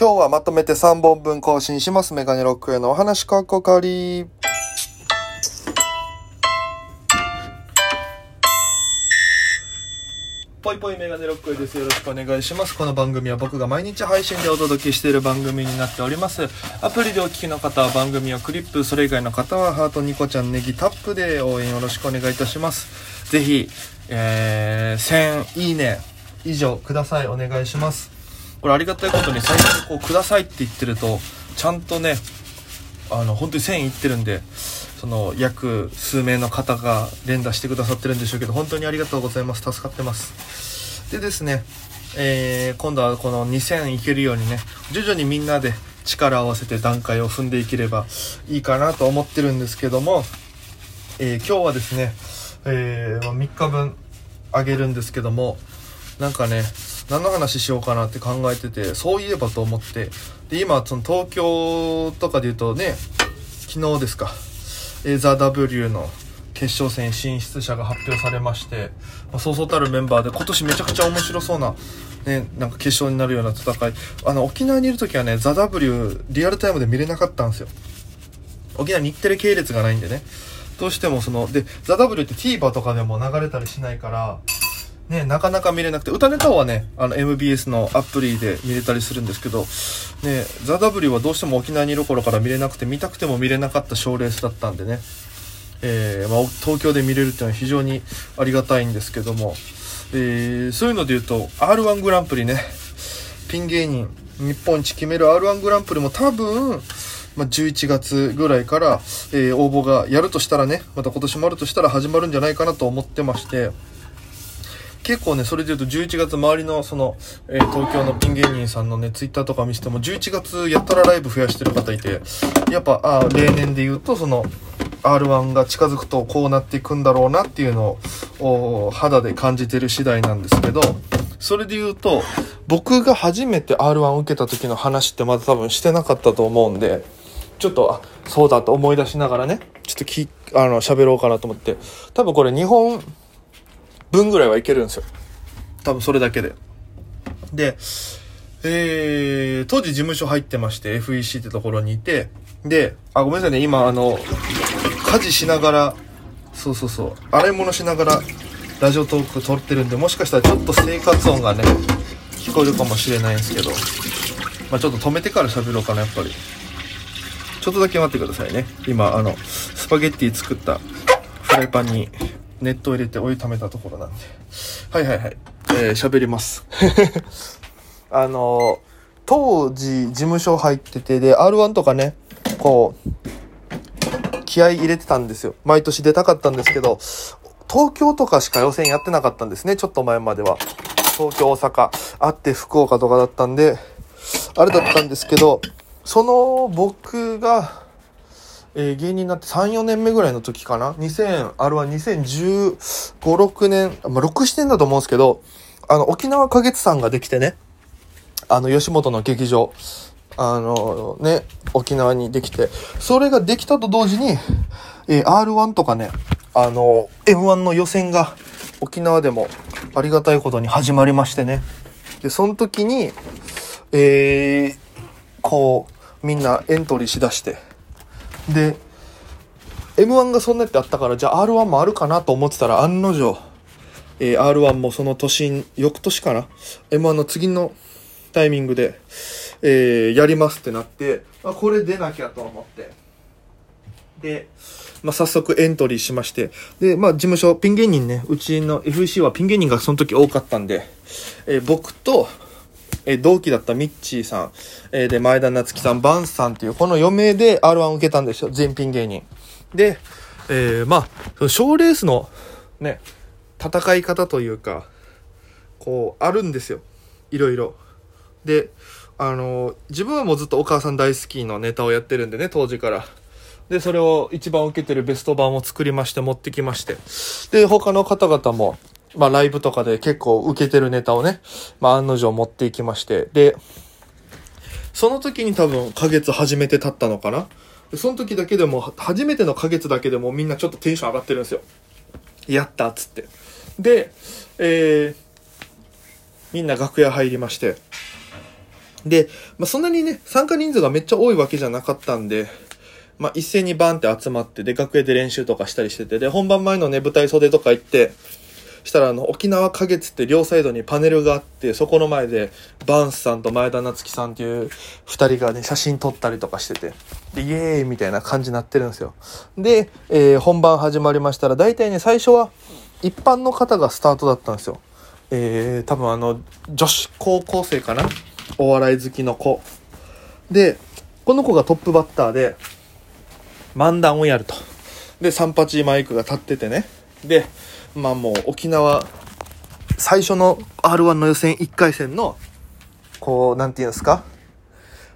今日はまとめて3本分更新します。メガネロックへのお話かっこかり。ぽいぽいメガネロックへです。よろしくお願いします。この番組は僕が毎日配信でお届けしている番組になっております。アプリでお聞きの方は番組をクリップ、それ以外の方はハートニコちゃんネギタップで応援よろしくお願いいたします。ぜひ、えー、1000いいね以上ください。お願いします。これありがたいことに最初にこうくださいって言ってると、ちゃんとね、あの、本当に1000いってるんで、その約数名の方が連打してくださってるんでしょうけど、本当にありがとうございます。助かってます。でですね、えー、今度はこの2000いけるようにね、徐々にみんなで力を合わせて段階を踏んでいければいいかなと思ってるんですけども、えー今日はですね、えー3日分あげるんですけども、なんかね、何の話しようかなって考えてて、そういえばと思って、で、今、その東京とかで言うとね、昨日ですか、えーザ・ W の決勝戦進出者が発表されまして、ま、そうそうたるメンバーで今年めちゃくちゃ面白そうな、ね、なんか決勝になるような戦い。あの、沖縄にいる時はね、ザ・ W リアルタイムで見れなかったんですよ。沖縄日テレ系列がないんでね。どうしてもその、で、ザ・ W って TVer とかでも流れたりしないから、ね、なかなか見れなくて、歌ネタはね、あの MBS のアプリで見れたりするんですけど、ね、ザ・ W はどうしても沖縄にいる頃から見れなくて、見たくても見れなかった賞レースだったんでね、えーまあ、東京で見れるっていうのは非常にありがたいんですけども、えーそういうので言うと、R1 グランプリね、ピン芸人、日本一決める R1 グランプリも多分、まあ、11月ぐらいから、えー応募がやるとしたらね、また今年もあるとしたら始まるんじゃないかなと思ってまして、結構ね、それで言うと11月周りのその、えー東京のピン芸人さんのね、ツイッターとか見せても11月やったらライブ増やしてる方いて、やっぱ、あ例年で言うとその、R1 が近づくとこうなっていくんだろうなっていうのを肌で感じてる次第なんですけど、それで言うと、僕が初めて R1 を受けた時の話ってまだ多分してなかったと思うんで、ちょっと、あ、そうだと思い出しながらね、ちょっとき、あの、喋ろうかなと思って、多分これ日本分ぐらいはいけるんですよ。多分それだけで。で、えー、当時事務所入ってまして、FEC ってところにいて、で、あ、ごめんなさいね、今あの、家事しながら、そうそうそう、洗い物しながら、ラジオトーク撮ってるんで、もしかしたらちょっと生活音がね、聞こえるかもしれないんですけど、まあちょっと止めてから喋ろうかな、やっぱり。ちょっとだけ待ってくださいね。今、あの、スパゲッティ作ったフライパンに熱湯入れてお湯溜めたところなんで。はいはいはい。えー、喋ります。あの、当時事務所入ってて、で、R1 とかね、こう、気合い入れてたんですよ。毎年出たかったんですけど、東京とかしか予選やってなかったんですね、ちょっと前までは。東京、大阪、あって福岡とかだったんで、あれだったんですけど、その僕が、えー芸人になって3、4年目ぐらいの時かな ?2000、あれは2015、6年、まあ、6、7年だと思うんですけど、あの、沖縄花月さんができてね、あの、吉本の劇場、あの、ね、沖縄にできて、それができたと同時に、えー R1 とかね、あの、M1 の予選が沖縄でもありがたいことに始まりましてね。で、その時に、えー、こう、みんなエントリーしだして、で、M1 がそんなってあったから、じゃあ R1 もあるかなと思ってたら、案の定、えー R1 もその年、翌年かな ?M1 の次のタイミングで、えーやりますってなって、まあ、これ出なきゃと思って。で、まあ、早速エントリーしまして、で、まあ、事務所、ピン芸人ね、うちの FEC はピン芸人がその時多かったんで、えー僕と、え同期だったミッチーさん、えで、前田夏樹さん、バンスさんっていう、この4名で R1 を受けたんですよ、全ピン芸人。で、えーまあ、その賞レースの、ね、戦い方というか、こう、あるんですよ。いろいろ。で、あの、自分はもうずっとお母さん大好きのネタをやってるんでね、当時から。で、それを一番受けてるベスト版を作りまして持ってきまして。で、他の方々も、まあライブとかで結構受けてるネタをね、まあ案の定持っていきまして。で、その時に多分、花月初めて立ったのかな？その時だけでも、初めての花月だけでもみんなちょっとテンション上がってるんですよ。やったっつって。で、えー、みんな楽屋入りまして、で、まあ、そんなにね、参加人数がめっちゃ多いわけじゃなかったんで、まあ、一斉にバーンって集まって、で、楽屋で練習とかしたりしてて、で、本番前のね、舞台袖とか行って、したらあの、沖縄花月って両サイドにパネルがあって、そこの前で、バンスさんと前田夏樹さんっていう二人がね、写真撮ったりとかしてて、で、イエーイみたいな感じになってるんですよ。で、えー、本番始まりましたら、大体ね、最初は、一般の方がスタートだったんですよ。えー、多分あの、女子高校生かな？お笑い好きの子。で、この子がトップバッターで、漫談をやると。で、38マイクが立っててね。で、まあもう沖縄、最初の R1 の予選1回戦の、こう、なんていうんですか？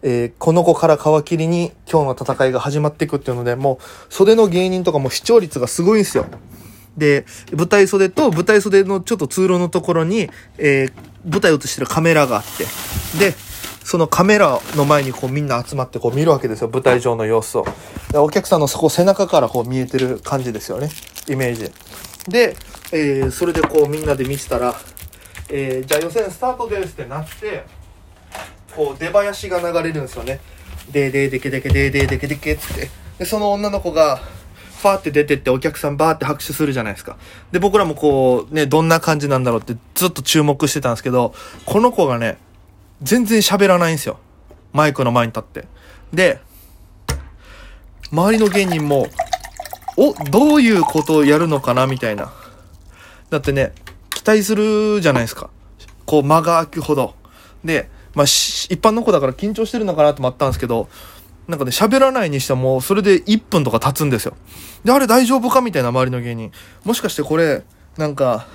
えー、この子から皮切りに今日の戦いが始まっていくっていうので、もう袖の芸人とかも視聴率がすごいんですよ。で、舞台袖と舞台袖のちょっと通路のところに、えー、舞台映してるカメラがあって、で、そのカメラの前にこうみんな集まってこう見るわけですよ、舞台上の様子を。お客さんのそこ背中からこう見えてる感じですよね、イメージ。で、えー、それでこうみんなで見てたら、えー、じゃあ予選スタートですってなって、こう出囃子が流れるんですよね。でーでーでけでけでーでーでけでけっつって。で、その女の子が、ファーって出てってお客さんバーって拍手するじゃないですか。で、僕らもこう、ね、どんな感じなんだろうってずっと注目してたんですけど、この子がね、全然喋らないんですよ。マイクの前に立って。で、周りの芸人も、お、どういうことをやるのかなみたいな。だってね、期待するじゃないですか。こう間が空くほど。で、まあ、一般の子だから緊張してるのかなと思ったんですけど、なんかね、喋らないにしても、それで1分とか経つんですよ。で、あれ大丈夫かみたいな周りの芸人。もしかしてこれ、なんか、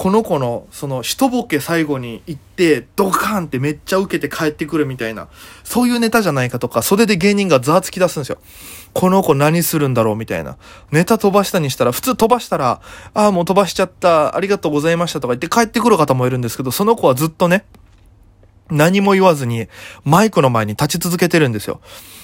この子の、その、一ボケ最後に行って、ドカーンってめっちゃ受けて帰ってくるみたいな、そういうネタじゃないかとか、袖で芸人がざわつき出すんですよ。この子何するんだろうみたいな。ネタ飛ばしたにしたら、普通飛ばしたら、ああ、もう飛ばしちゃった、ありがとうございましたとか言って帰ってくる方もいるんですけど、その子はずっとね、何も言わずに、マイクの前に立ち続けてるんですよ。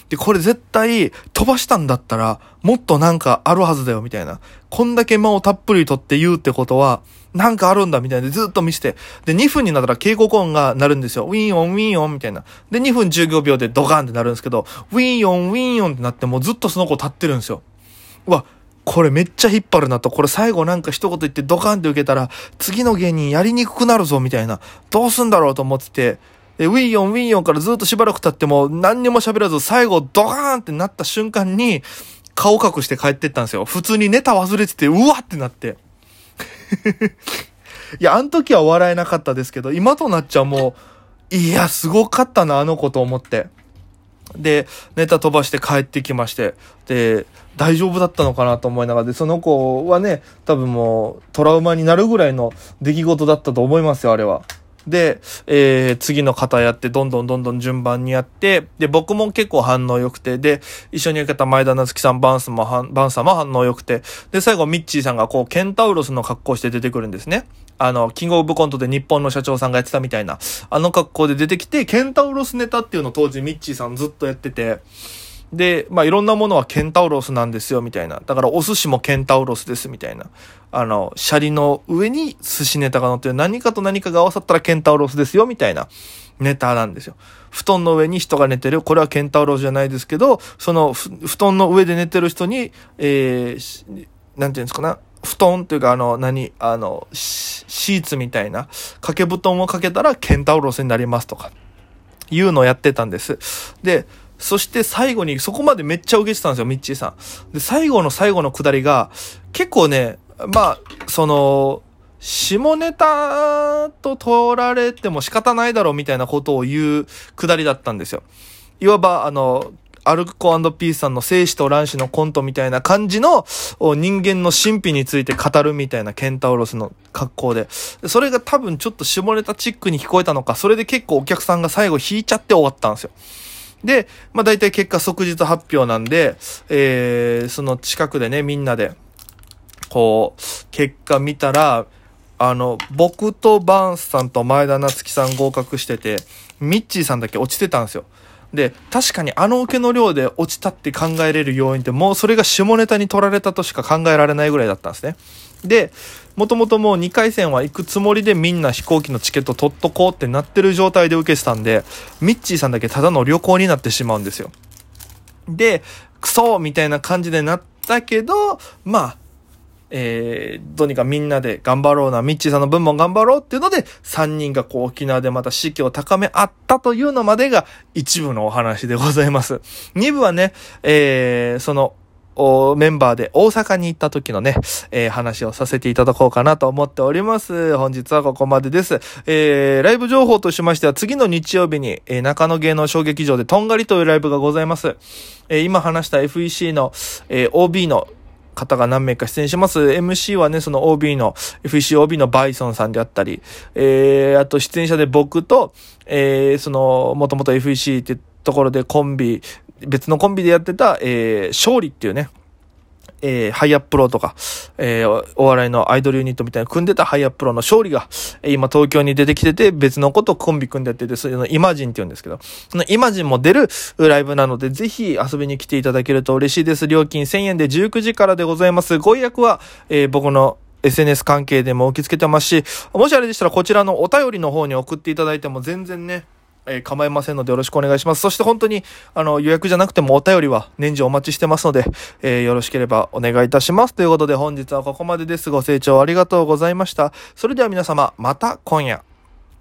で、これ絶対飛ばしたんだったら、もっとなんかあるはずだよ、みたいな。こんだけ間をたっぷりとって言うってことは、なんかあるんだ、みたいでずっと見せて。で、2分になったら警告音が鳴るんですよ。ウィーンオン、ウィーンオン、みたいな。で、2分15秒でドカンってなるんですけど、ウィーンオン、ウィーンオンってなってもうずっとその子立ってるんですよ。うわ、これめっちゃ引っ張るなと、これ最後なんか一言言ってドカンってウケたら、次の芸人やりにくくなるぞ、みたいな。どうすんだろうと思ってて、で、ウィーヨン、ウィーヨンからずっとしばらく経っても何にも喋らず最後ドカーンってなった瞬間に顔隠して帰ってったんですよ。普通にネタ忘れてて、うわってなって。いや、あの時は笑えなかったですけど、今となっちゃもう、いや、すごかったな、あの子と思って。で、ネタ飛ばして帰ってきまして、で、大丈夫だったのかなと思いながら、で、その子はね、多分もうトラウマになるぐらいの出来事だったと思いますよ、あれは。で、えー、次の方やって、どんどんどんどん順番にやって、で、僕も結構反応良くて、で、一緒に受けた前田夏樹さん、バンスも、バンさんも反応良くて、で、最後、ミッチーさんがこう、ケンタウロスの格好して出てくるんですね。あの、キングオブコントで日本の社長さんがやってたみたいな、あの格好で出てきて、ケンタウロスネタっていうのを当時ミッチーさんずっとやってて、で、まあ、いろんなものはケンタウロスなんですよ、みたいな。だから、お寿司もケンタウロスです、みたいな。あの、シャリの上に寿司ネタが乗ってる何かと何かが合わさったらケンタウロスですよ、みたいなネタなんですよ。布団の上に人が寝てる。これはケンタウロスじゃないですけど、その、布団の上で寝てる人に、えー、なんていうんですかな。布団っていうか、あの、何、あの、シーツみたいな、掛け布団をかけたらケンタウロスになりますとか、いうのをやってたんです。で、そして最後に、そこまでめっちゃ受けてたんですよ、ミッチーさん。で、最後の最後の下りが、結構ね、まあ、その、下ネタと取られても仕方ないだろうみたいなことを言う下りだったんですよ。いわば、あの、アルコピースさんの生死と卵子のコントみたいな感じの人間の神秘について語るみたいなケンタウロスの格好で。それが多分ちょっと下ネタチックに聞こえたのか、それで結構お客さんが最後引いちゃって終わったんですよ。で、まあ大体結果即日発表なんで、えー、その近くでね、みんなで、こう、結果見たら、あの、僕とバーンスさんと前田夏樹さん合格してて、ミッチーさんだけ落ちてたんですよ。で、確かにあの受けの量で落ちたって考えれる要因ってもうそれが下ネタに取られたとしか考えられないぐらいだったんですね。で、もともともう2回戦は行くつもりでみんな飛行機のチケット取っとこうってなってる状態で受けてたんで、ミッチーさんだけただの旅行になってしまうんですよ。で、クソみたいな感じでなったけど、まあ、えー、どうにかみんなで頑張ろうな、ミッチーさんの分も頑張ろうっていうので、3人がこう沖縄でまた士気を高め合ったというのまでが一部のお話でございます。2部はね、えー、その、メンバーで大阪に行った時のね、えー、話をさせていただこうかなと思っております。本日はここまでです。えー、ライブ情報としましては次の日曜日に、えー、中野芸能小劇場でとんがりというライブがございます。えー、今話した FEC の、えー、OB の方が何名か出演します。MC はね、その OB の、 FEC OB のバイソンさんであったり、えー、あと出演者で僕と、えー、その、もともと FEC ってところでコンビ、別のコンビでやってた、えー、勝利っていうね、えー、ハイアップロとか、えー、お笑いのアイドルユニットみたいな組んでたハイアップロの勝利が、えー、今東京に出てきてて、別のことコンビ組んでやってて、そういうのイマジンって言うんですけど、そのイマジンも出るライブなので、ぜひ遊びに来ていただけると嬉しいです。料金1000円で19時からでございます。ご予約は、えー、僕の SNS 関係でも受け付けてますし、もしあれでしたらこちらのお便りの方に送っていただいても全然ね、えー、構いませんのでよろしくお願いします。そして本当に、あの、予約じゃなくてもお便りは年中お待ちしてますので、えー、よろしければお願いいたします。ということで本日はここまでです。ご清聴ありがとうございました。それでは皆様、また今夜。